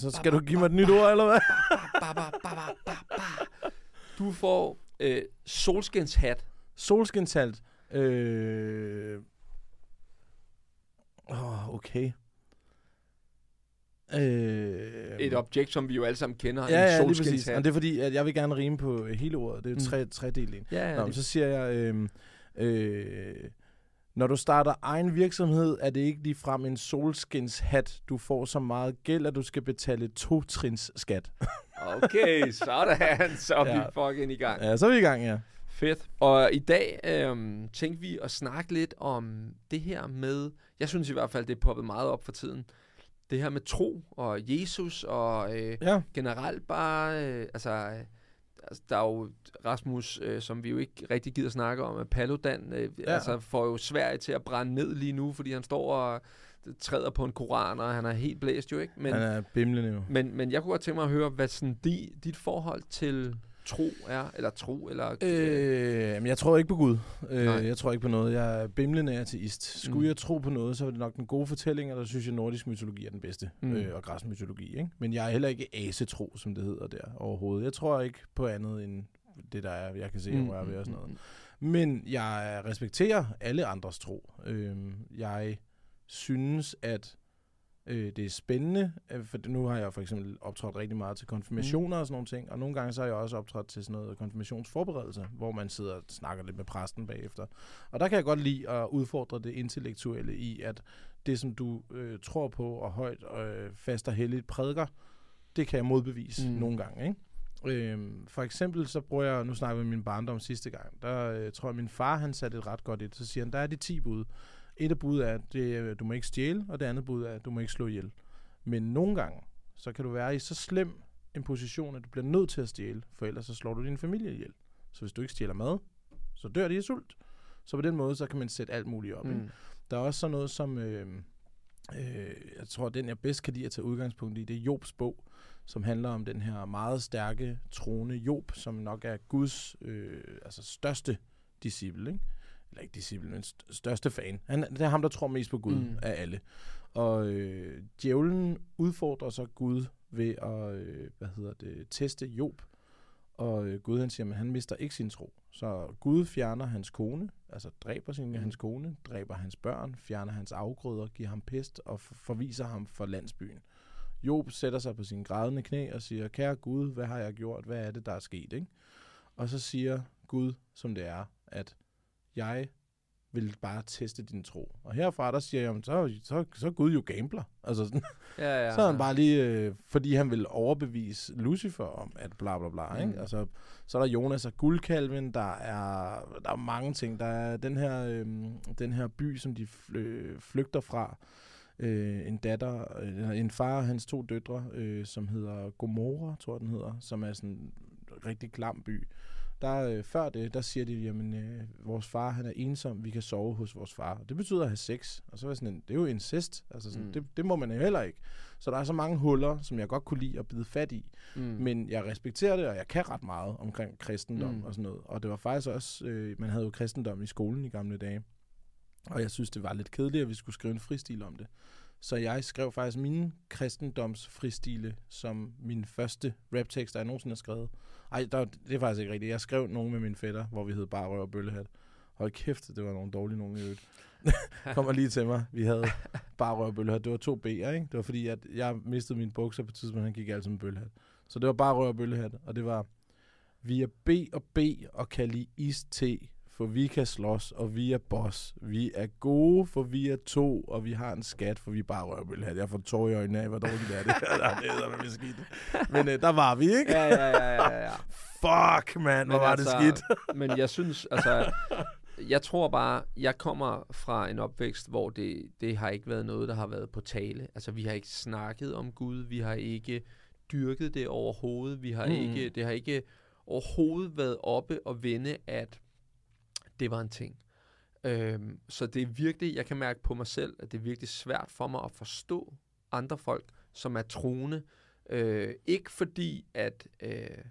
Så skal du give mig et nyt ord, eller hvad? Du får øh, solskinshat. Solskinshalt. Øh... Oh, okay. Øh... Et objekt, som vi jo alle sammen kender. Ja, ja, en lige præcis. Og det er fordi, at jeg vil gerne rime på hele ordet. Det er jo tre, tre del en. Ja, ja, Nå, det- så siger jeg, øh, øh, når du starter egen virksomhed, er det ikke ligefrem en solskinshat. Du får så meget gæld, at du skal betale to trins skat. Okay, sådan. Så er vi Ja. fucking i gang. ja, så er vi i gang, ja. Fedt. Og i dag øhm, tænkte vi at snakke lidt om det her med, jeg synes i hvert fald, det er poppet meget op for tiden, det her med tro og Jesus og øh, Ja, generelt bare, øh, altså, altså, der er jo Rasmus, øh, som vi jo ikke rigtig gider snakke om, Paludan øh. Ja. altså, får jo Sverige til at brænde ned lige nu, fordi han står og træder på en koran, og han er helt blæst jo, ikke? Men, han er bimlende jo. men, men jeg kunne godt tænke mig at høre, hvad sådan di, dit forhold til tro er, eller tro, eller... Øh, men jeg tror ikke på Gud. Øh, Nej. jeg tror ikke på noget. Jeg er bimlende ateist. Skulle Mm. jeg tro på noget, så er det nok den gode fortælling, og der synes jeg, nordisk mytologi er den bedste. Mm. Øh, og græsk mytologi. Ikke? Men jeg er heller ikke asetro, som det hedder der overhovedet. Jeg tror ikke på andet end det, der er, jeg kan se og røre ved og sådan noget. Men jeg respekterer alle andres tro. Øh, jeg synes, at øh, det er spændende, øh, for nu har jeg for eksempel optrådt rigtig meget til konfirmationer og sådan nogle ting, og nogle gange så har jeg også optrådt til sådan noget konfirmationsforberedelse, hvor man sidder og snakker lidt med præsten bagefter. Og der kan jeg godt lide at udfordre det intellektuelle i, at det, som du øh, tror på og højt øh, fast og heldigt prædiker, det kan jeg modbevise Mm. mm. nogle gange, ikke? Øhm, for eksempel så bruger jeg, nu snakker vi om min barndom sidste gang, der øh, tror jeg, min far han satte et ret godt et, så siger han, der er de 10 bud. Et af bud er, at det, er, du må ikke stjæle, og det andet bud er, at du må ikke slå ihjel. Men nogle gange, så kan du være i så slem en position, at du bliver nødt til at stjæle, for ellers så slår du din familie ihjel. Så hvis du ikke stjæler mad, så dør de af sult. Så på den måde, så kan man sætte alt muligt op. Mm. Der er også sådan noget som, øh, øh, jeg tror, den jeg bedst kan lide at tage udgangspunkt i, det er Jobs bog, som handler om den her meget stærke, troende Job, som nok er Guds øh, altså største disciple, ikke? Eller ikke disciple, men st- største fan. Han, det er ham, der tror mest på Gud Mm. mm. af alle. Og øh, djævlen udfordrer så Gud ved at, øh, hvad hedder det, teste Job. Og øh, Gud han siger, at han mister ikke sin tro. Så Gud fjerner hans kone, altså dræber sin, hans kone, dræber hans børn, fjerner hans afgrøder, giver ham pest og forviser ham for landsbyen. Job sætter sig på sine grædende knæ og siger, kære Gud, hvad har jeg gjort? Hvad er det, der er sket? Ikke? Og så siger Gud, som det er, at jeg vil bare teste din tro. Og herfra, der siger jeg, så, så, så er Gud jo gambler. Altså sådan, Ja, ja. så er han bare lige, øh, fordi han vil overbevise Lucifer om, at bla bla bla. Mm. Ikke? Altså, så er der Jonas og Guldkalven, der er, der er mange ting. Der er den her, øh, den her by, som de fly, flygter fra. Øh, en datter, øh, en far og hans to døtre, øh, som hedder Gomorra, tror jeg den hedder, som er sådan en rigtig klam by. Der, øh, før det, der siger de, jamen, øh, vores far, han er ensom, vi kan sove hos vores far. Det betyder at have sex. Og så var sådan, en, det er jo incest. Altså sådan, Mm. det, det må man jo heller ikke. Så der er så mange huller, som jeg godt kunne lide at bide fat i. Mm. Men jeg respekterer det, og jeg kan ret meget omkring kristendom mm. og sådan noget. Og det var faktisk også, øh, man havde jo kristendom i skolen i gamle dage. Og jeg synes, det var lidt kedeligt, at vi skulle skrive en fristil om det. Så jeg skrev faktisk mine kristendomsfristile som min første raptekst, jeg nogensinde har skrevet. Ej, der, det er faktisk ikke rigtigt. Jeg skrev nogle med min fætter, hvor vi hed bare røv og bøllehat. Hold kæft, det var nogle dårlige nogen i øvrigt. kommer lige til mig. Vi havde bare røv og bøllehat. Det var to B'er, ikke? Det var fordi, at jeg mistede mine bukser på tidspunkt, han gik altid med bøllehat. Så det var bare røv og bøllehat, og det var, vi er B og B og kan lide iste, for vi kan slås, og vi er boss. Vi er gode, for vi er to, og vi har en skat, for vi er bare røv og bøllehat. Jeg får tår i øjnene af, hvor dårligt er det. der, det er skidt. Men øh, der var vi, ikke? Ja, ja, ja, ja, ja. Fuck, man, hvor Men var altså, det skidt. men jeg synes, altså, jeg tror bare, jeg kommer fra en opvækst, hvor det, det har ikke været noget, der har været på tale. Altså, vi har ikke snakket om Gud, vi har ikke dyrket det overhovedet, vi har mm. ikke, det har ikke overhovedet været oppe og vende, at det var en ting. Øhm, så det er virkelig, jeg kan mærke på mig selv, at det er virkelig svært for mig at forstå andre folk, som er troende. Øh, ikke fordi, at, øh,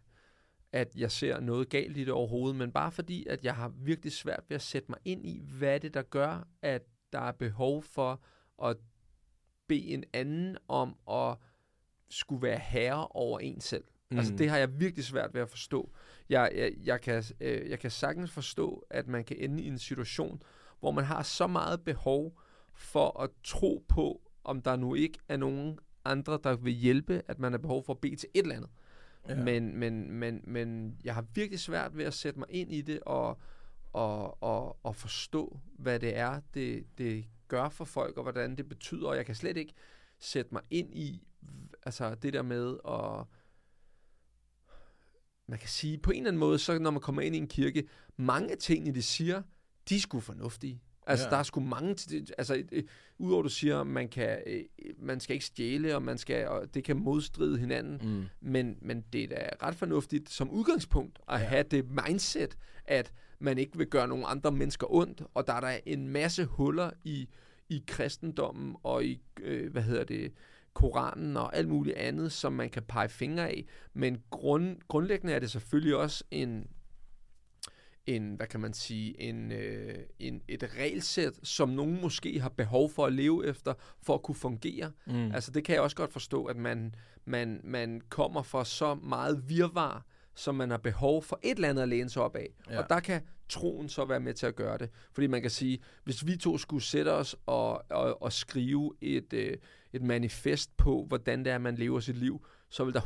at jeg ser noget galt i det overhovedet, men bare fordi, at jeg har virkelig svært ved at sætte mig ind i, hvad det, der gør, at der er behov for at bede en anden om at skulle være herre over en selv. Mm. Altså, Mm. det har jeg virkelig svært ved at forstå. Jeg, jeg, jeg, kan, øh, jeg kan sagtens forstå, at man kan ende i en situation, hvor man har så meget behov for at tro på, om der nu ikke er nogen andre, der vil hjælpe, at man har behov for at bede til et eller andet. Ja. Men, men, men, men jeg har virkelig svært ved at sætte mig ind i det og, og, og, og forstå, hvad det er, det, det gør for folk, og hvordan det betyder. Og jeg kan slet ikke sætte mig ind i altså det der med at man kan sige, på en eller anden måde, så når man kommer ind i en kirke, mange af tingene, de siger, de er sgu fornuftige. Altså, Ja. der er sgu mange... Altså, udover du siger, man kan, øh, man skal ikke stjæle, og man skal, og det kan modstride hinanden, Mm. men, men det er da ret fornuftigt som udgangspunkt at ja. have det mindset, at man ikke vil gøre nogen andre mennesker ondt, og der er der en masse huller i, i kristendommen og i, øh, hvad hedder det, Koranen og alt muligt andet, som man kan pege fingre af. Men grund, grundlæggende er det selvfølgelig også en, en hvad kan man sige, en, øh, en, et regelsæt, som nogen måske har behov for at leve efter, for at kunne fungere. Mm. Altså det kan jeg også godt forstå, at man, man, man kommer fra så meget virvar, som man har behov for et eller andet at læne sig op af. Ja. Og der kan troen så være med til at gøre det. Fordi man kan sige, hvis vi to skulle sætte os og, og, og skrive et, øh, et manifest på, hvordan det er, man lever sit liv, så vil der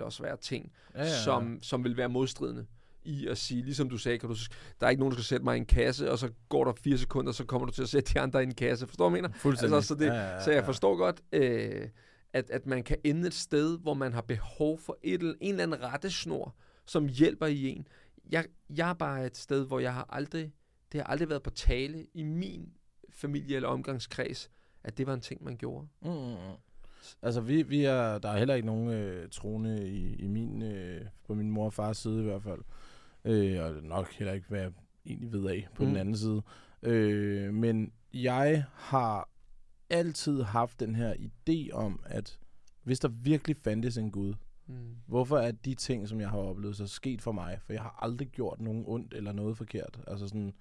100% også være ting, Ja, ja, ja. Som, som vil være modstridende i at sige, ligesom du sagde, kan du, der er ikke nogen, der skal sætte mig i en kasse, og så går der fire sekunder, så kommer du til at sætte de andre i en kasse. Forstår du, mener? Altså, så, det, Ja, ja, ja, så jeg forstår godt, øh, at, at man kan ende et sted, hvor man har behov for et, eller- en eller anden rettesnor, som hjælper i en. Jeg, jeg er bare et sted, hvor jeg har aldrig, det har aldrig været på tale i min familie eller omgangskreds, at det var en ting, man gjorde. Mm, mm, mm. Altså, vi, vi er, der er heller ikke nogen øh, troende i, i min, øh, på min mor og fars side i hvert fald. Øh, og nok heller ikke, hvad jeg egentlig ved af på. Mm. den anden side. Øh, men jeg har altid haft den her idé om, at hvis der virkelig fandtes en Gud, Mm. hvorfor er de ting, som jeg har oplevet, så sket for mig? For jeg har aldrig gjort nogen ondt eller noget forkert. Altså sådan,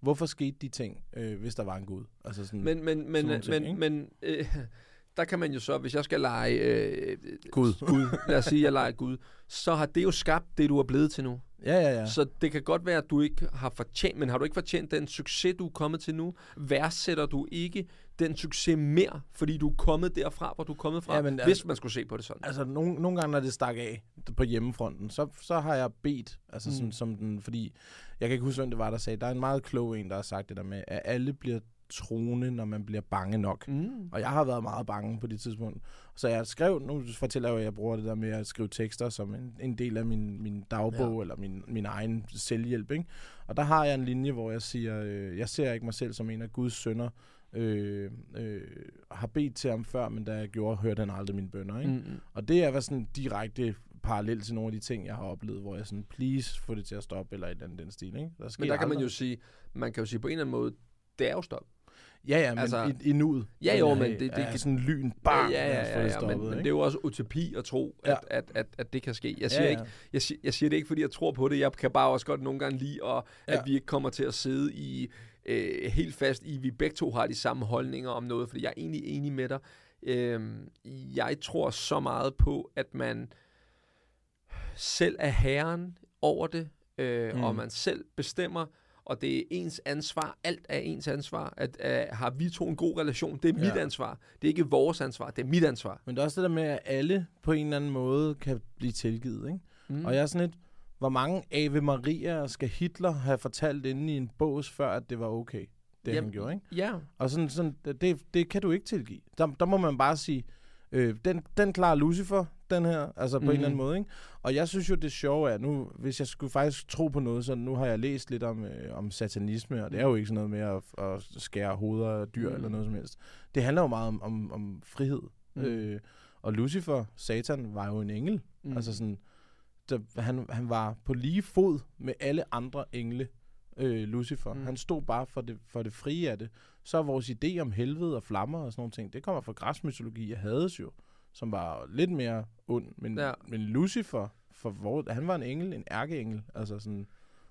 hvorfor skete de ting, øh, hvis der var en Gud? Altså sådan, Men, men, men, nogle ting, men, ikke? men øh, der kan man jo så, hvis jeg skal lege øh, Gud. Gud, lad os sige, jeg leger Gud, så har det jo skabt det, du er blevet til nu. Ja, ja. Ja. Så det kan godt være, at du ikke har fortjent, men har du ikke fortjent den succes, du er kommet til nu, værdsætter du ikke den succes mere, fordi du er kommet derfra, hvor du er kommet fra, Ja, men altså- hvis man skulle se på det sådan. Altså, nogle, nogle gange, når det stak af på hjemmefronten, så, så har jeg bedt, altså mm. som, som den, fordi jeg kan ikke huske, hvem det var, der sagde, der er en meget klog en, der har sagt det der med, at alle bliver troende, når man bliver bange nok. Mm. Og jeg har været meget bange på det tidspunkt. Så jeg skrev, nu fortæller jeg jo, at jeg bruger det der med at skrive tekster som en, en del af min, min dagbog, ja. eller min, min egen selvhjælp. Ikke? Og der har jeg en linje, hvor jeg siger, øh, jeg ser ikke mig selv som en af Guds sønner, øh, øh, har bedt til ham før, men da jeg gjorde, hørte han aldrig mine bønder. Ikke? Mm. Og det er sådan direkte parallel til nogle af de ting, jeg har oplevet, hvor jeg sådan, please, få det til at stoppe, eller et eller andet den stil. Ikke? Der sker Men der kan man aldrig- jo sige, man kan jo sige på en eller anden måde, det er jo stop. Ja, ja, men altså- i, i nuet. Ja, jo, men det- det er sådan lyn, bang, ja, ja, ja, ja, stoppet, men, men det er jo også utopi at tro, at, Ja. ja. at, at, at det kan ske. Jeg Ja, siger, ja. Ikke, jeg, siger, jeg siger det ikke, fordi jeg tror på det. Jeg kan bare også godt nogle gange lide, og, Ja. at vi ikke kommer til at sidde i øh, helt fast i, vi begge to har de samme holdninger om noget, fordi jeg er egentlig enig med dig. Øhm, jeg tror så meget på, at man selv er herren over det, øh, Mm. mm. og man selv bestemmer, og det er ens ansvar, alt er ens ansvar, at uh, har vi to en god relation, det er mit Ja. ansvar. Det er ikke vores ansvar, det er mit ansvar. Men det er også det der med, at alle på en eller anden måde kan blive tilgivet, ikke? Mm. Og jeg er sådan lidt, hvor mange Ave Maria skal Hitler have fortalt inde i en bås, før at det var okay, det Jamen, han gjorde, ikke? Ja, Og sådan, sådan det, det kan du ikke tilgive. Der, der må man bare sige, øh, den, den klarer Lucifer, den her, altså på mm. en eller anden Mhm. måde, ikke? Og jeg synes jo, det sjove er, nu, hvis jeg skulle faktisk tro på noget, så nu har jeg læst lidt om, øh, om satanisme, og det er jo ikke sådan noget med at, at skære hoveder af dyr mm. Eller noget som helst. Det handler jo meget om, om, om frihed. Mm. Øh, og Lucifer, Satan, var jo en engel. Mm. Altså sådan, der, han, han var på lige fod med alle andre engle, øh, Lucifer. Mm. Han stod bare for det, for det frie af det. Så er vores idé om helvede og flammer og sådan nogle ting, det kommer fra græsmytologi af Hades jo, som var lidt mere ond. Men, ja. Men Lucifer, for hvor, han var en engel, en ærkeengel. Altså sådan,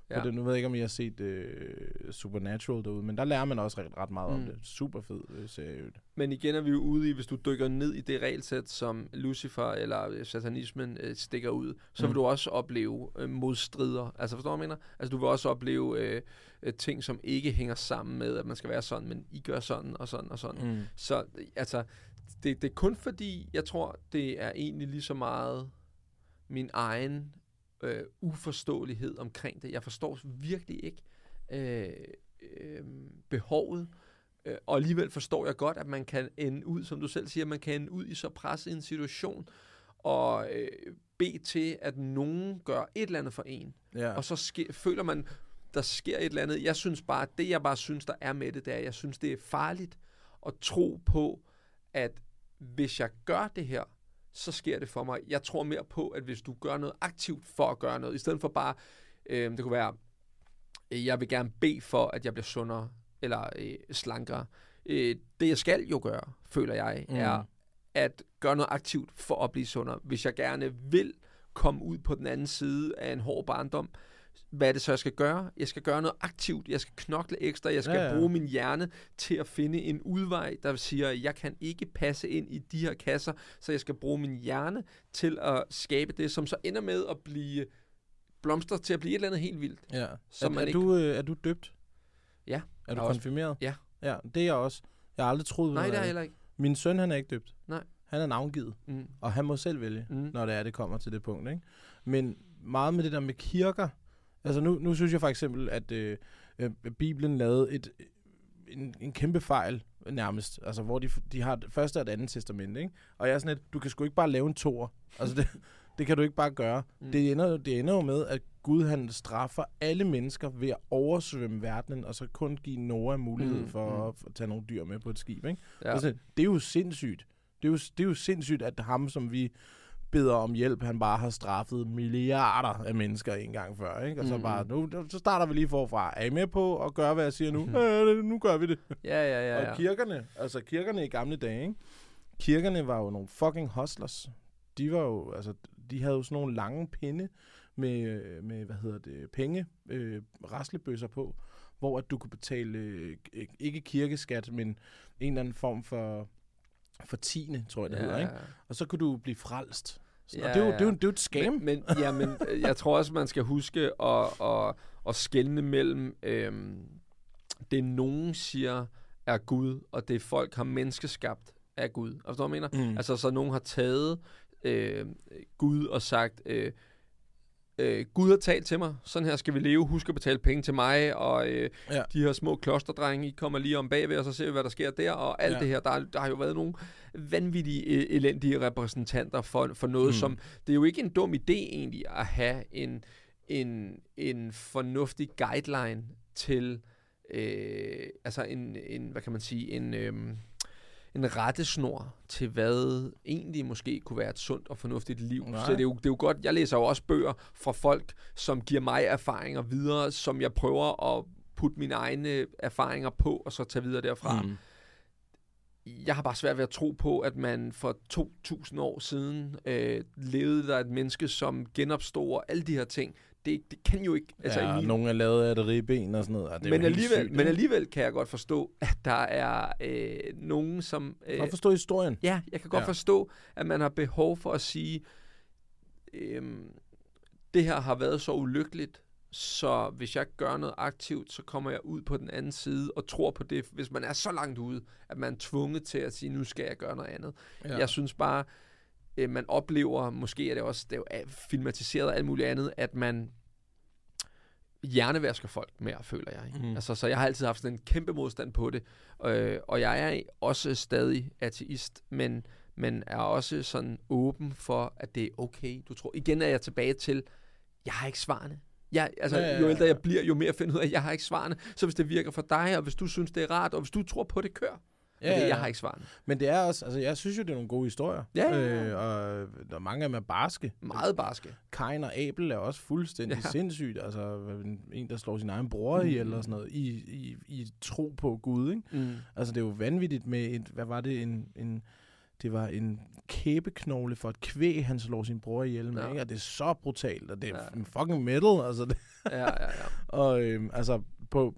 ja. Ja. det, nu ved jeg ikke, om I har set øh, Supernatural derude, men der lærer man også ret, ret meget mm. om det. Super fed øh, serie. Men igen er vi jo ude i, hvis du dykker ned i det regelsæt, som Lucifer eller øh, satanismen øh, stikker ud, så Mm. vil du også opleve øh, modstrider. Altså forstår du, hvad jeg mener? Altså du vil også opleve øh, øh, ting, som ikke hænger sammen med, at man skal være sådan, men I gør sådan og sådan og sådan. Mm. Så øh, altså, det, det er kun fordi, jeg tror, det er egentlig lige så meget min egen øh, uforståelighed omkring det. Jeg forstår virkelig ikke øh, øh, behovet, øh, og alligevel forstår jeg godt, at man kan ende ud, som du selv siger, man kan ende ud i så presset en situation, og øh, bede til, at nogen gør et eller andet for en, Ja. og så ske, føler man, der sker et eller andet. Jeg synes bare, det jeg bare synes, der er med det, det er, jeg synes, det er farligt at tro på, at hvis jeg gør det her, så sker det for mig. Jeg tror mere på, at hvis du gør noget aktivt for at gøre noget, i stedet for bare, øh, det kunne være, øh, jeg vil gerne bede for, at jeg bliver sundere, eller øh, slankere. Øh, det jeg skal jo gøre, føler jeg, Mm. er at gøre noget aktivt for at blive sundere. Hvis jeg gerne vil komme ud på den anden side af en hård barndom, hvad er det så, jeg skal gøre? Jeg skal gøre noget aktivt. Jeg skal knokle ekstra. Jeg skal Ja, ja, bruge min hjerne til at finde en udvej, der siger, at jeg kan ikke passe ind i de her kasser, så jeg skal bruge min hjerne til at skabe det, som så ender med at blive blomster til at blive et eller andet helt vildt. Ja. Som er, er, ikke- du, øh, er du døbt? Ja. Er du er også- konfirmeret? Ja. Ja, det er jeg også. Jeg har aldrig troet Nej, det er heller ikke. Min søn, han er ikke døbt. Nej. Han er navngivet, Mm. og han må selv vælge. Mm. når det er, det kommer til det punkt. Ikke? Men meget med det der med kirker. Altså nu, nu synes jeg for eksempel, at øh, øh, Bibelen lavede et, en, en kæmpe fejl nærmest. Altså hvor de, de har det første og det andet testament. Ikke? Og jeg er sådan lidt, du kan sgu ikke bare lave en tor. Altså det, det kan du ikke bare gøre. Mm. Det, ender, det ender jo med, at Gud han straffer alle mennesker ved at oversvømme verdenen, og så kun give Noah mulighed mm. Mm, for mm. at at tage nogle dyr med på et skib. Ikke? Ja. Altså, det er jo sindssygt. Det er jo, det er jo sindssygt, at ham, som vi beder om hjælp, han bare har straffet milliarder af mennesker en gang før. Ikke? Og så Mhm. bare, nu, så starter vi lige forfra. Er I med på at gøre, hvad jeg siger nu? Øh, nu gør vi det. Ja, ja, ja. ja. Og kirkerne, altså kirkerne i gamle dage, ikke? kirkerne var jo nogle fucking hustlers. De var jo, altså, de havde jo sådan nogle lange pinde med, med hvad hedder det, penge, øh, raslebøsser på, hvor at du kunne betale, øh, ikke kirkeskat, men en eller anden form for, for tiende, tror jeg, det ja. hedder, ikke? Og så kunne du blive frelst. Ja, og det er, jo, det, er jo, det er jo et scam. Men, men, ja, men øh, jeg tror også, man skal huske at, at, at skelne mellem øhm, det, nogen siger er Gud, og det folk har menneskeskabt af Gud. Og du, hvad jeg mener? Mm. Altså, så nogen har taget øh, Gud og sagt, øh, øh, Gud har talt til mig, sådan her skal vi leve, husk at betale penge til mig, og øh, Ja. de her små klosterdrenge, I kommer lige om bagved, og så ser vi, hvad der sker der, og alt Ja. det her. Der, er- der har jo været nogle vanvittige, øh, elendige repræsentanter for, for noget, mm. som, det er jo ikke en dum idé egentlig, at have en, en, en fornuftig guideline til, øh, altså en, en, hvad kan man sige, en... Øh, en rettesnor til, hvad egentlig måske kunne være et sundt og fornuftigt liv. Nej. Så det er, jo, det er jo godt, jeg læser jo også bøger fra folk, som giver mig erfaringer videre, som jeg prøver at putte mine egne erfaringer på, og så tage videre derfra. Mm. Jeg har bare svært ved at tro på, at man for 2.000 år siden øh, levede der et menneske, som genopstod og alle de her ting. Det, det kan jo ikke... Altså, ja, i min, nogle er lavet af et ribben og sådan noget. Ja, det men, alligevel, sygt, men alligevel kan jeg godt forstå, at der er øh, nogen, som... Jeg Øh, kan forstå historien. Ja, jeg kan godt Ja. forstå, at man har behov for at sige, øhm, det her har været så ulykkeligt, Så hvis jeg gør noget aktivt, så kommer jeg ud på den anden side og tror på det, hvis man er så langt ude, at man er tvunget til at sige, nu skal jeg gøre noget andet. Ja. Jeg synes bare, øh, man oplever, måske er det også det er jo filmatiseret og alt muligt andet, at man hjernevasker folk mere, føler jeg. Ikke? Mm. Altså, så jeg har altid haft sådan en kæmpe modstand på det. Øh, og jeg er også stadig ateist, men, men er også sådan åben for, at det er okay. Du tror, igen er jeg tilbage til, jeg har ikke svarene. Jeg, altså, ja, ja, ja. Jo ældre jeg bliver, jo mere finder ud af, at jeg har ikke svarene. Så hvis det virker for dig, og hvis du synes, det er rart, og hvis du tror på det, kør. Ja, okay, jeg har ikke svaret. Men det er også, altså jeg synes jo, det er nogle gode historier. Ja, ja, ja. Øh, og der er mange af dem er barske. Meget barske. Kain og Abel er også fuldstændig ja. sindssygt. Altså en, der slår sin egen bror mm. i, eller sådan noget, i, i, i tro på Gud, ikke? Mm. Altså det er jo vanvittigt med, et, hvad var det, en, en det var en kæbeknogle for et kvæg, han slår sin bror ihjel med, ja. ikke? Og det er så brutalt, og det er ja. fucking metal, altså det. ja, ja, ja. og øhm, altså på,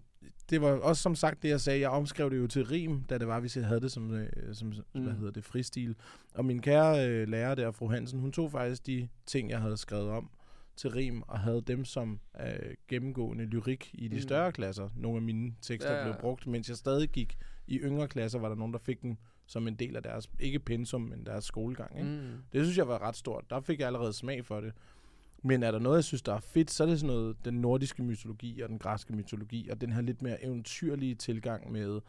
det var også som sagt det, jeg sagde. Jeg omskrev det jo til rim, da det var, hvis jeg havde det som, øh, som mm. hvad hedder det, fristil. Og min kære øh, lærer der, fru Hansen, hun tog faktisk de ting, jeg havde skrevet om til rim, og havde dem som øh, gennemgående lyrik i de mm. større klasser. Nogle af mine tekster ja. blev brugt, mens jeg stadig gik i yngre klasser, var der nogen, der fik dem som en del af deres, ikke pensum, men deres skolegang. Ikke? Mm. Det synes jeg var ret stort. Der fik jeg allerede smag for det. Men er der noget, jeg synes, der er fedt, så er det sådan noget, den nordiske mytologi og den græske mytologi, og den her lidt mere eventyrlige tilgang med,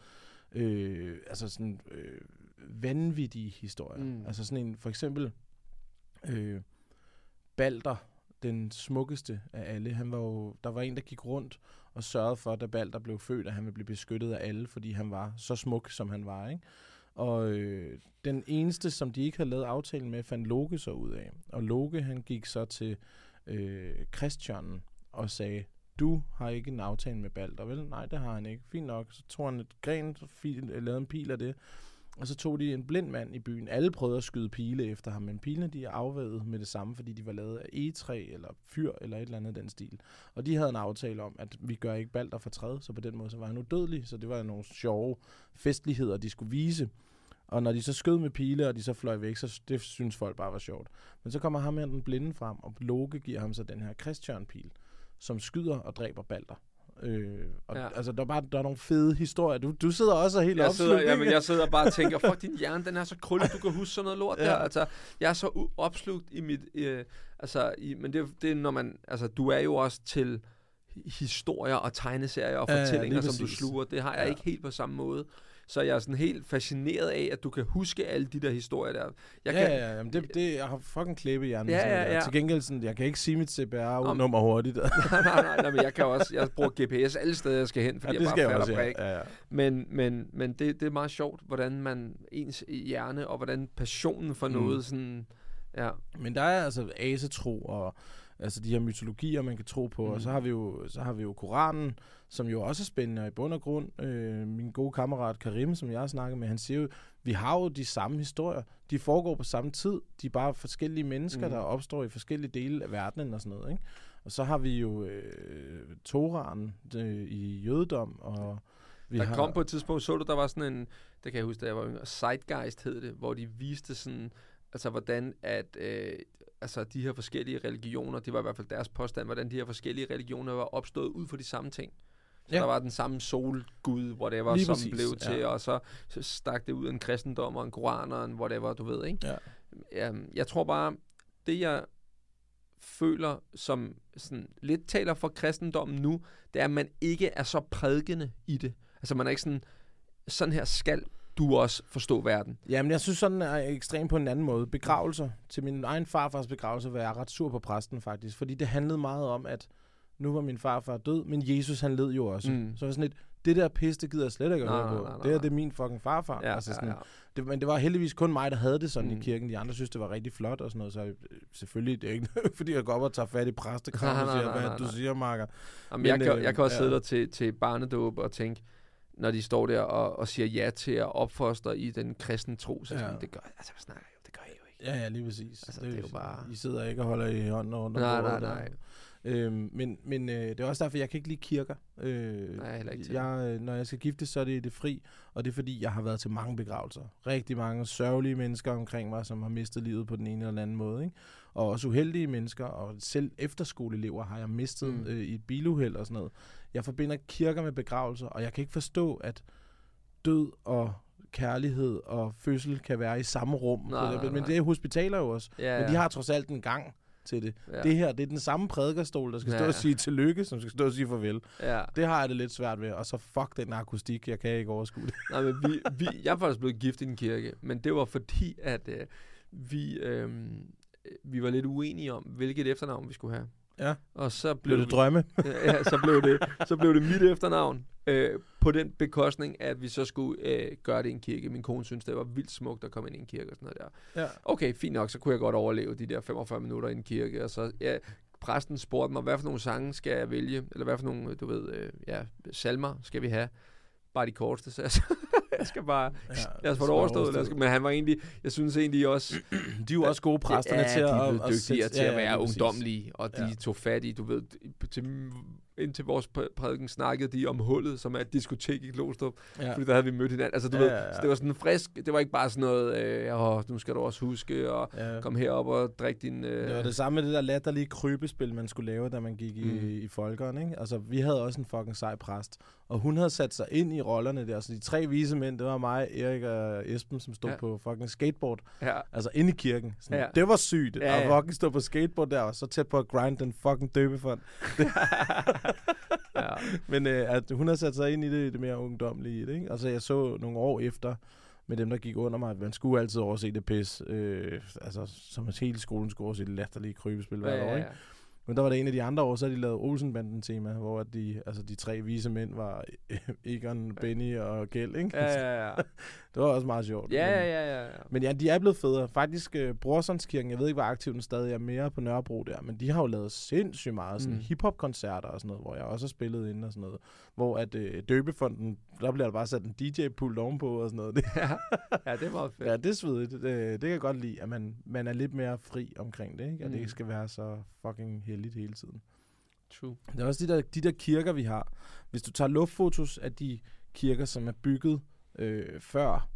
øh, altså sådan, øh, vanvittige historier. Mm. Altså sådan en, for eksempel, øh, Balder, den smukkeste af alle, han var jo, der var en, der gik rundt og sørgede for, da Balder blev født, at han ville blive beskyttet af alle, fordi han var så smuk, som han var, ikke? Og øh, den eneste, som de ikke havde lavet aftalen med, fandt Loke så ud af. Og Loke, han gik så til øh, Christian og sagde, du har ikke en aftale med Balder, vel? Nej, det har han ikke. Fint nok. Så tog han et gren, fil, lavede en pil af det. Og så tog de en blind mand i byen. Alle prøvede at skyde pile efter ham, men pilene de er afvævet med det samme, fordi de var lavet af egetræ eller fyr eller et eller andet den stil. Og de havde en aftale om, at vi gør ikke Balder for træd, så på den måde så var han udødelig, så det var nogle sjove festligheder, de skulle vise. Og når de så skød med pile, og de så fløj væk, så det synes folk bare var sjovt. Men så kommer ham her den blinde frem, og Loke giver ham så den her Christian-pil, som skyder og dræber Balder. Øh, og ja. altså, der er bare der er nogle fede historier. Du, du sidder også helt jeg opslugt, sidder, ja, men jeg sidder bare og tænker, fuck, din hjerne, den er så krøllet, du kan huske sådan noget lort ja. der. Altså, jeg er så opslugt i mit... Øh, altså, i, men det, det er, når man... Altså, du er jo også til historier og tegneserier og fortællinger, ja, som du sluger. Det har jeg ja. ikke helt på samme måde. Så jeg er sådan helt fascineret af, at du kan huske alle de der historier der. Jeg ja, kan, ja, ja, det, det, jeg har fucking klæbe i hjernen. Ja, ja, ja. Til gengæld, sådan, jeg kan ikke sige mit CPR-nummer hurtigt. nej, nej, nej, nej, men jeg kan også, jeg bruger GPS alle steder, jeg skal hen, fordi ja, det jeg bare falder også, ja. Ja, ja. Men, men, men det, det er meget sjovt, hvordan man, ens hjerne, og hvordan passionen for mm. noget sådan, ja. Men der er altså asetro og altså de her mytologier, man kan tro på. Mm. Og så har vi jo, så har vi jo Koranen, som jo også er spændende. Og i bund og grund, øh, min gode kammerat Karim, som jeg har snakket med, han siger jo, vi har jo de samme historier. De foregår på samme tid. De er bare forskellige mennesker, mm. der opstår i forskellige dele af verdenen og sådan noget. Ikke? Og så har vi jo øh, Toraen øh, i jødedom, og vi der har... kom på et tidspunkt, så du, der var sådan en, det kan jeg huske, da jeg var yngre, Zeitgeist hed det, hvor de viste sådan, altså hvordan at øh, altså de her forskellige religioner, det var i hvert fald deres påstand, hvordan de her forskellige religioner var opstået ud fra de samme ting. Ja. der var den samme solgud, whatever, Lige som præcis. blev til, ja. og så, så stak det ud en kristendom og en koran og en whatever, du ved, ikke? Ja. Um, jeg tror bare, det jeg føler, som sådan lidt taler for kristendommen nu, det er, at man ikke er så prædikende i det. Altså man er ikke sådan, sådan her skal du også forstå verden. Jamen, jeg synes sådan er ekstremt på en anden måde. Begravelser. Til min egen farfars begravelse var jeg ret sur på præsten faktisk, fordi det handlede meget om, at nu var min farfar død, men Jesus han led jo også. Mm. Så var sådan lidt, det der pis, det gider jeg slet ikke at høre på. Nej, nej, det er det er min fucking farfar. Ja, altså sådan, ja, ja. Det, men det var heldigvis kun mig, der havde det sådan mm. i kirken. De andre synes, det var rigtig flot og sådan noget. Så øh, selvfølgelig, det er ikke fordi jeg går op og tager fat i præstekram og siger, hvad du siger, Marker. Jamen, men, jeg, kan, øh, jeg kan også ja. sidde der til, til barnedåb og tænke, når de står der og, og siger ja til at opfostre i den kristne tro. Så ja. sådan, det gør, altså, hvad snakker jeg jo? Det gør jeg jo ikke. Ja, ja, lige præcis. Altså, det, det er jo bare... I sidder ikke og holder i hånden rundt Nej, nej, nej. Øhm, men men øh, det er også derfor, jeg kan ikke lide kirker. Øh, Nej, heller ikke til. jeg, øh, når jeg skal gifte, så er det det fri, og det er fordi, jeg har været til mange begravelser. Rigtig mange sørgelige mennesker omkring mig, som har mistet livet på den ene eller den anden måde. Ikke? Og også uheldige mennesker, og selv efterskoleelever har jeg mistet Mm. øh, i et biluheld og sådan noget. Jeg forbinder kirker med begravelser, og jeg kan ikke forstå, at død og kærlighed og fødsel kan være i samme rum. Nej, nej, men nej. det er hospitaler jo også. Ja, Men de ja. har trods alt en gang til det. Ja. Det her, det er den samme prædikerstol, der skal stå Ja. og sige tillykke, som skal stå og sige farvel. Ja. Det har jeg det lidt svært ved. Og så fuck den akustik, jeg kan ikke overskue det. Nej, men vi, vi, jeg er faktisk blevet gift i en kirke, men det var fordi, at øh, vi, øh, vi var lidt uenige om, hvilket efternavn vi skulle have. Ja. Og så blev, Blev det drømme? ja, så blev det, så blev det mit efternavn. Øh, på den bekostning, at vi så skulle øh, gøre det i en kirke. Min kone synes, det var vildt smukt at komme ind i en kirke og sådan noget der. Ja. Okay, fint nok, så kunne jeg godt overleve de der 45 minutter i en kirke. Og så, ja, præsten spurgte mig, hvad for nogle sange skal jeg vælge? Eller hvad for nogle, du ved, øh, ja, salmer skal vi have? Bare de korteste, så jeg, jeg skal bare, Ja, lad os få det skal overstået. Lad os, men han var egentlig, jeg synes egentlig også, De er jo også gode præsterne ja, til de at... er blevet at dygtigere til ja, at ja, være præcis. ungdomlige, og de Ja. tog fat i, du ved, til, indtil vores præ- prædiken snakkede de om hullet, som er et diskotek i Glostrup, ja. Fordi der havde vi mødt hinanden. Altså, du Ja, ved, ja, ja. så det var sådan frisk, det var ikke bare sådan noget, øh, åh, nu skal du også huske, og Ja. kom herop og drik din... Øh, Det var det samme med det der latterlige krybespil, man skulle lave, da man gik i, Mm. i folkeren, ikke? Altså, vi havde også en fucking sej præst, og hun havde sat sig ind i rollerne der. Så de tre vise mænd, det var mig, Erik og Esben, som stod Ja. på fucking skateboard. ja. Altså, inde i kirken. Sådan, Ja. Det var sygt. Ja, Ja. Og fucking stå på skateboard der, og så tæt på at grind den fucking døbefond. ja. Men øh, at hun har sat sig ind i det, det mere ungdomlige i det, ikke? Og så jeg så nogle år efter, med dem, der gik under mig, at man skulle altid overse det pis. Øh, altså, som hele skolen skulle overse det latterlige krybespil hvert ja, år, ja, ikke? ja. Men der var det en af de andre år, så de lavet Olsenbanden-tema, hvor de, altså de tre vise mænd var Egon, Benny og Kjeld, ikke? Ja, ja, ja. det var også meget sjovt. Ja, men, ja, ja, ja. Men ja, de er blevet federe. Faktisk, uh, Brorsonskirken, jeg ved ikke, hvor aktiv den stadig er mere på Nørrebro der, men de har jo lavet sindssygt meget sådan Mm. hiphop-koncerter og sådan noget, hvor jeg også har spillet ind og sådan noget. Hvor at uh, døbefonden, der bliver der bare sat en DJ-pult ovenpå og sådan noget. Det, ja. ja, det er meget fedt. ja, det er svedigt. Det, det, kan jeg godt lide, at man, man er lidt mere fri omkring det, ikke? At det Mm. ikke skal være så fucking heldigt hele tiden. True. Det er også de der, de der kirker, vi har. Hvis du tager luftfotos af de kirker, som er bygget øh, før,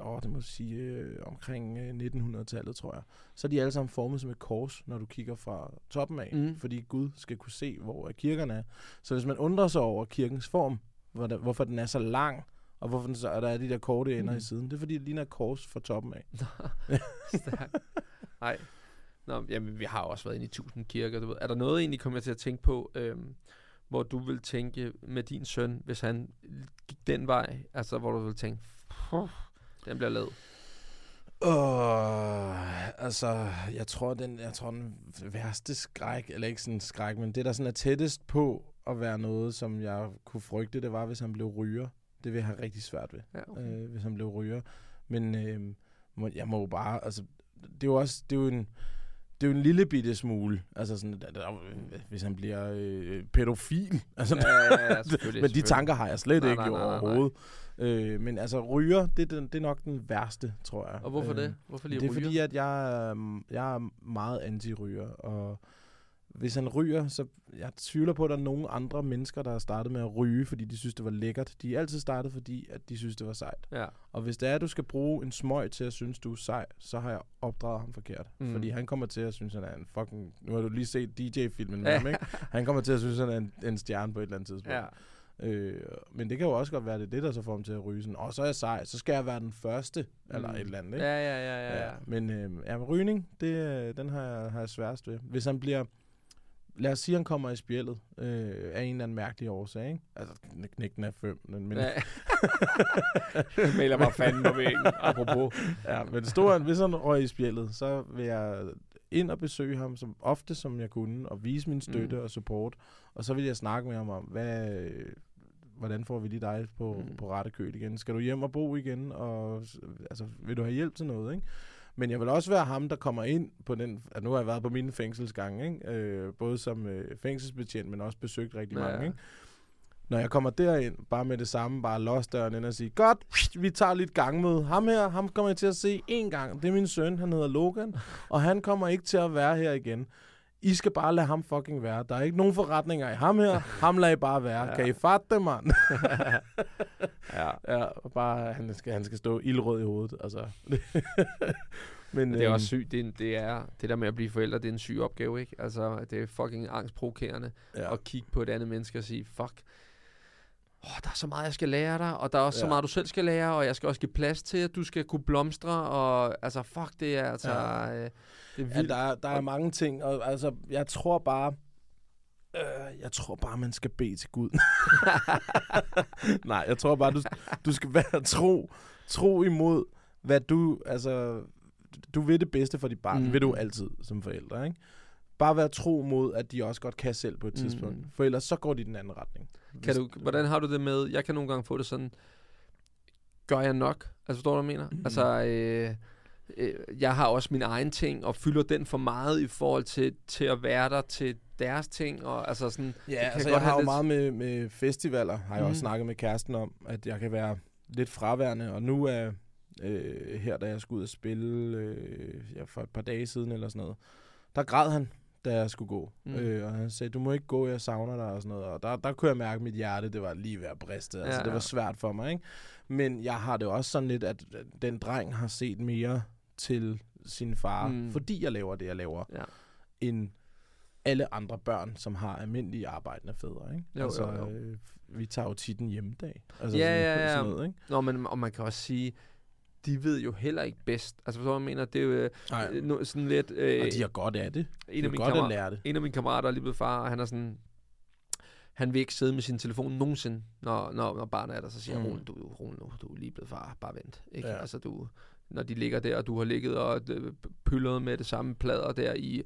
åh, det må jeg sige, øh, omkring øh, 1900-tallet, tror jeg, så er de alle sammen formet som et kors, når du kigger fra toppen af, Mm. fordi Gud skal kunne se, hvor øh, kirkerne er. Så hvis man undrer sig over kirkens form, hvor der, hvorfor den er så lang, og hvorfor den så, og der er de der korte ender Mm. i siden, det er fordi, det ligner et kors fra toppen af. Nej. Nå, jamen, vi har også været inde i tusind kirker, du ved. Er der noget egentlig, kommer jeg til at tænke på, øhm, hvor du vil tænke med din søn, hvis han gik den vej, altså hvor du vil tænke, "Puh, den bliver lavet. Åh, altså, jeg tror, den, jeg tror, den værste skræk, eller ikke sådan en skræk, men det, der sådan er tættest på at være noget, som jeg kunne frygte, det var, hvis han blev ryger. Det vil jeg have rigtig svært ved, Ja, okay. øh, hvis han blev ryger. Men øh, jeg må jo bare, altså, det er jo også, det er jo en, det er jo en lille bitte smule, altså sådan, der, der, hvis han bliver øh, pædofil, altså, Ja, ja, ja, men de tanker har jeg slet Nej, ikke nej, nej, nej, nej. overhovedet. Øh, men altså, ryger, det, er den, det er nok den værste, tror jeg. Og hvorfor Øh, det? Hvorfor lige det er ryger? fordi, at jeg, er- jeg er meget anti-ryger, og hvis han ryger, så jeg tvivler på, at der er nogen andre mennesker, der har startet med at ryge, fordi de synes, det var lækkert. De er altid startet, fordi at de synes, det var sejt. Ja. Og hvis det er, at du skal bruge en smøg til at synes, du er sej, så har jeg opdraget ham forkert. Mm. Fordi han kommer til at synes, han er en fucking... Nu har du lige set DJ-filmen med Ja. ham, ikke? Han kommer til at synes, han er en, en stjerne på et eller andet tidspunkt. Ja. Øh, men det kan jo også godt være, det er det, der så får ham til at ryge sådan, og så er jeg sej, så skal jeg være den første, mm. eller et eller andet, ikke? Ja, ja, ja, ja. ja. Men øh, ja, rygning, det, øh, den har jeg, har jeg sværest ved. Hvis han bliver... Lad os sige, at han kommer i spjældet øh, af en eller anden mærkelig årsag, ikke? Altså, kn- knækken er fem, men... ja. Maler mig fanden på væggen, apropos. ja, men han, hvis han røg i spjældet, så vil jeg ind og besøge ham så ofte, som jeg kunne, og vise min støtte Mm. og support. Og så vil jeg snakke med ham om, hvad, hvordan får vi lige dig på, mm. på rette køl igen? Skal du hjem og bo igen? Og altså, vil du have hjælp til noget, ikke? Men jeg vil også være ham, der kommer ind på den... At nu har jeg været på mine fængselsgange, ikke? Øh, både som øh, fængselsbetjent, men også besøgt rigtig Ja. mange, ikke? Når jeg kommer derind, bare med det samme, bare lås døren ind og sige, godt, vi tager lidt gangmøde. Ham her, ham kommer jeg til at se en gang. Det er min søn, han hedder Logan, og han kommer ikke til at være her igen. I skal bare lade ham fucking være. Der er ikke nogen forretninger i ham her. Ham lader I bare være. ja. Kan I fatte det, mand? ja. ja, og bare, han skal, han skal stå ildrød i hovedet. Altså. Men, det er også sygt. Det, er, det, er, det der med at blive forældre, det er en syg opgave, ikke? Altså, det er fucking angstprovokerende ja. at kigge på et andet menneske og sige, fuck, oh, der er så meget, jeg skal lære dig, og der er også ja. så meget, du selv skal lære, og jeg skal også give plads til, at du skal kunne blomstre, og altså, fuck, det er altså... Ja. Øh, det er vildt. Ja, der, er, der er mange ting, og altså, jeg tror bare, øh, jeg tror bare, man skal bede til Gud. Nej, jeg tror bare, du, du skal være tro, tro imod, hvad du, altså, du vil det bedste for dit barn, mm. vil du altid som forældre, ikke? Bare være tro mod, at de også godt kan selv på et tidspunkt. Mm. For ellers så går de i den anden retning. Kan du, hvordan har du det med, jeg kan nogle gange få det sådan, gør jeg nok? Altså forstår du, hvad jeg mener? Mm. Altså, øh, øh, jeg har også min egen ting, og fylder den for meget i forhold til, til at være der til deres ting, og altså sådan... Ja, altså jeg, jeg har jo lidt... meget med, med festivaler, har jeg mm. også snakket med kæresten om, at jeg kan være lidt fraværende, og nu er øh, her, da jeg skulle ud og spille øh, ja, for et par dage siden eller sådan noget, der græd han, da jeg skulle gå. Mm. Øh, og han sagde, du må ikke gå, jeg savner dig og sådan noget. Og der, der kunne jeg mærke, at mit hjerte, det var lige ved at briste. Altså, ja, det var svært for mig, ikke? Men jeg har det også sådan lidt, at den dreng har set mere til sin far, mm. fordi jeg laver det, jeg laver, ja. end alle andre børn, som har almindelige arbejdende fædre. Ikke? Jo, altså, jo, jo. Øh, vi tager jo tit en hjemmedag. Altså ja, sådan, ja, ja. Sådan noget, ikke? Nå, men, og man kan også sige, de ved jo heller ikke bedst. Altså, hvad jeg mener? Det er jo øh, no, sådan lidt... Øh, og de har godt af det. En de af mine godt at lære det. En af mine kammerater er lige blevet far, og han er sådan... Han vil ikke sidde med sin telefon nogensinde, når, når, når barnet er der. Så siger mm. Rune, du, Rune, nu, du er lige blevet far. Bare vent. Ikke? Ja. Altså, du, når de ligger der, og du har ligget og øh, pyllet med det samme plader der i,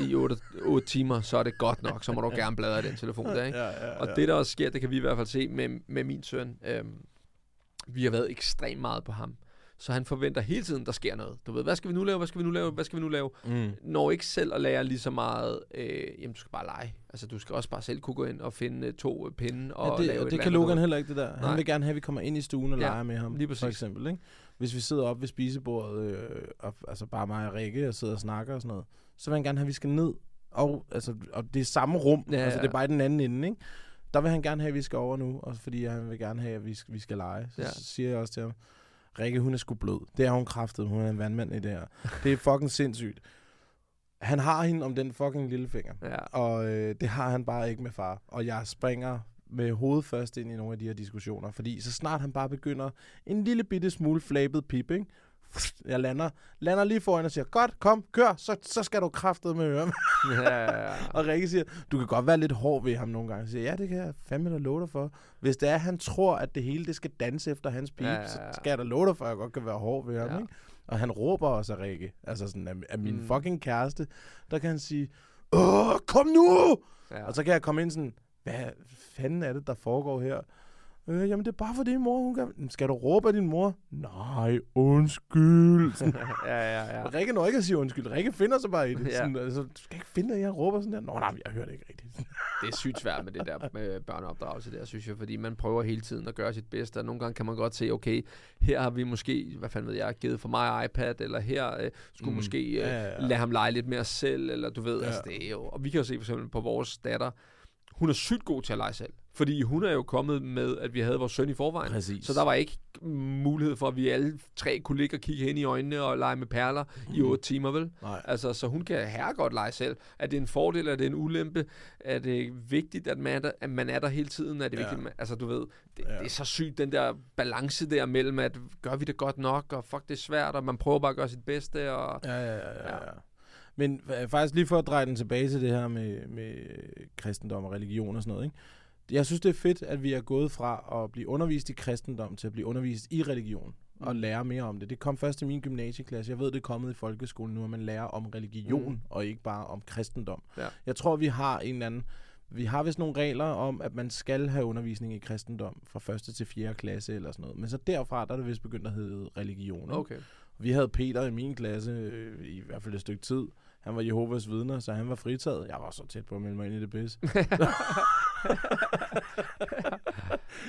i 8, 8 timer, så er det godt nok. Så må du gerne bladre i den telefon der. Ikke? Ja, ja, ja. Og det, der også sker, det kan vi i hvert fald se med, med min søn. Øhm, vi har været ekstremt meget på ham. Så han forventer hele tiden, der sker noget. Du ved, hvad skal vi nu lave, hvad skal vi nu lave, hvad skal vi nu lave? Mm. Når ikke selv at lære lige så meget, øh, jamen du skal bare lege. Altså du skal også bare selv kunne gå ind og finde uh, to uh, pinde og ja, det, lave det, det kan Logan heller ikke det der. Han Nej. vil gerne have, at vi kommer ind i stuen og ja, leger med ham, lige præcis. for eksempel. Ikke? Hvis vi sidder op ved spisebordet, øh, og, altså bare mig og Rikke, og sidder og snakker og sådan noget, så vil han gerne have, at vi skal ned. Og, altså, og det er samme rum, ja, altså det er bare i den anden ende, ikke? Der vil han gerne have, at vi skal over nu, også fordi han vil gerne have, at vi skal, vi skal lege. Så ja. siger jeg også til ham, Rikke, hun er sgu blød. Det er hun kraftet. Hun er en vandmand i det her. Det er fucking sindssygt. Han har hende om den fucking lille finger. Ja. Og øh, det har han bare ikke med far. Og jeg springer med hovedet først ind i nogle af de her diskussioner. Fordi så snart han bare begynder en lille bitte smule flabet pip, ikke? jeg lander, lander lige foran og siger, godt, kom, kør, så, så skal du kraftet med høre ja, ja, ja. og Rikke siger, du kan godt være lidt hård ved ham nogle gange. Jeg siger, ja, det kan jeg fandme da love dig for. Hvis det er, at han tror, at det hele det skal danse efter hans pip, ja, ja, ja. så skal jeg da love dig for, at jeg godt kan være hård ved ham. Ja. Ikke? Og han råber også af Rikke, altså sådan af, af min mm. fucking kæreste, der kan han sige, åh, kom nu! Ja. Og så kan jeg komme ind sådan, hvad fanden er det, der foregår her? Øh, jamen, det er bare fordi mor, hun kan... Skal du råbe af din mor? Nej, undskyld. Sådan. ja, ja, ja. Rikke når ikke at sige undskyld. Rikke finder sig bare i det. Ja. Sådan, altså, du skal ikke finde, at jeg råber sådan der. Nå, nej, jeg hører det ikke rigtigt. det er sygt svært med det der med børneopdragelse der, synes jeg, fordi man prøver hele tiden at gøre sit bedste, og nogle gange kan man godt se, okay, her har vi måske, hvad fanden ved jeg, givet for mig iPad, eller her øh, skulle mm. måske øh, ja, ja, ja. lade ham lege lidt mere selv, eller du ved, ja. altså det er jo, og vi kan jo se for eksempel på vores datter, hun er sygt god til at lege selv. Fordi hun er jo kommet med, at vi havde vores søn i forvejen. Præcis. Så der var ikke mulighed for, at vi alle tre kunne ligge og kigge hen i øjnene og lege med perler mm. i otte timer, vel? Nej. Altså, så hun kan her godt lege selv. Er det en fordel? Er det en ulempe? Er det vigtigt, at man er der, at man er der hele tiden? Er det ja. vigtigt? Man, altså, du ved, det, ja. det, er så sygt, den der balance der mellem, at gør vi det godt nok, og fuck, det er svært, og man prøver bare at gøre sit bedste. Og, ja, ja, ja. ja. ja. Men faktisk lige for at dreje den tilbage til det her med, med kristendom og religion og sådan noget, ikke? Jeg synes, det er fedt, at vi er gået fra at blive undervist i kristendom til at blive undervist i religion og mm. lære mere om det. Det kom først i min gymnasieklasse. Jeg ved, det er kommet i folkeskolen nu, at man lærer om religion mm. og ikke bare om kristendom. Ja. Jeg tror, vi har en eller anden... Vi har vist nogle regler om, at man skal have undervisning i kristendom fra første til fjerde klasse eller sådan noget. Men så derfra, der er det vist begyndt at hedde religion. Okay. Vi havde Peter i min klasse, øh, i hvert fald et stykke tid. Han var Jehovas vidner, så han var fritaget. Jeg var så tæt på at melde mig ind i det pisse. det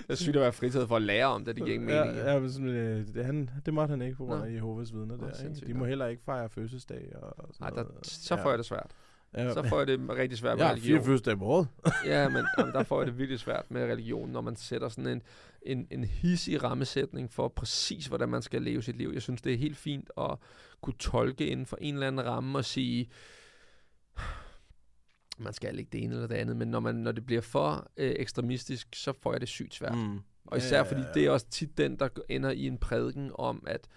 er sygt at være fritaget for at lære om det, det giver ikke mening. Ja, ja men sådan, det, han, det måtte han ikke på grund af Jehovas vidner. Der, ikke? De må heller ikke fejre fødselsdag. Og sådan Nej, der, så får jeg det svært. Ja. så får jeg det rigtig svært med har religion. fire fødselsdage om året. Ja, men jamen, der får jeg det virkelig svært med religion, når man sætter sådan en, en, en hissig rammesætning for præcis, hvordan man skal leve sit liv. Jeg synes, det er helt fint at kunne tolke inden for en eller anden ramme og sige, man skal ikke det ene eller det andet, men når, man, når det bliver for øh, ekstremistisk, så får jeg det sygt svært. Mm. Og især Ja, fordi ja, ja. det er også tit den, der ender i en prædiken om, at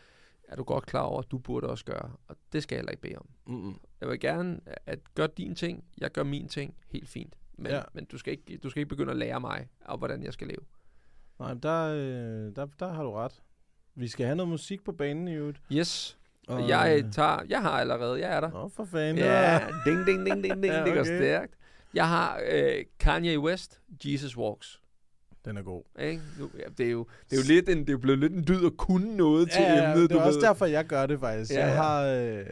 er du godt klar over, at du burde også gøre, og det skal jeg heller ikke bede om. Mm-mm. Jeg vil gerne, at gør din ting, jeg gør min ting, helt fint. Men, ja. Men du, skal ikke, du skal ikke begynde at lære mig, af hvordan jeg skal leve. Nej, men der, øh, der, der har du ret. Vi skal have noget musik på banen i øvrigt. Yes, og jeg, øh, tager, jeg har allerede, jeg er der. Nå, for fanden. Ja, ding, ding, ding, ding, ding, Ja, det går okay. stærkt. Jeg har øh, Kanye West, Jesus Walks. Den er god. Ikke? Nu, ja, det, er jo, det er jo lidt en, det er jo blevet lidt en dyd at kunne noget til ja, emnet, det er du også ved. derfor, jeg gør det faktisk. Ja, Jeg ja. har... Øh, Det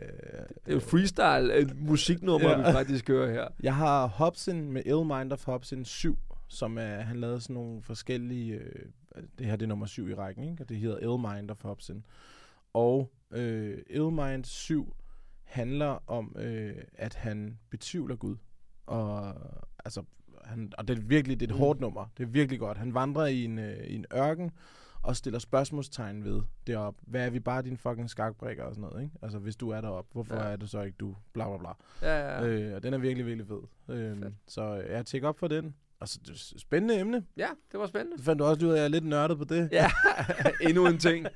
er jo freestyle øh, musiknummer, Ja. vi faktisk hører her. Jeg har Hobson med Ill Mind of Hobson 7, som er, han lavede sådan nogle forskellige, øh, det her det er nummer 7 i rækken, ikke? og det hedder Ill Mind of Hobson. Og øh, Ill Mind 7 handler om, øh, at han betvivler Gud. Og, altså, han, og det er virkelig det er et Mm. hårdt nummer. Det er virkelig godt. Han vandrer i en, øh, i en ørken, og stiller spørgsmålstegn ved derop. Hvad er vi bare dine fucking skakbrikker og sådan noget, ikke? Altså, hvis du er deroppe, hvorfor Ja. er det så ikke du? Bla, bla, bla. Ja, ja, ja. Øh, og den er virkelig, virkelig fed. Fedt. Øhm, så øh, jeg tjekker op for den. Og så, det er spændende emne. ja det var spændende. Så fandt du også ud af, at jeg er lidt nørdet på det. Ja, endnu en ting.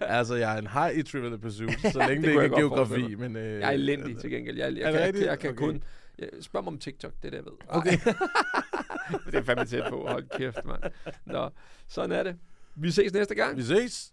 altså, jeg er en hej i Trivial Pursuit, så længe det det, ikke er geografi. Men, øh, Jeg er elendig til gengæld. Jeg, jeg, jeg, det jeg, jeg kan Okay. kun... Jeg, spørg mig om TikTok, det er det, jeg ved. Okay. det er fandme tæt på. Hold kæft, mand. Nå, sådan er det. Vi ses næste gang. Vi ses.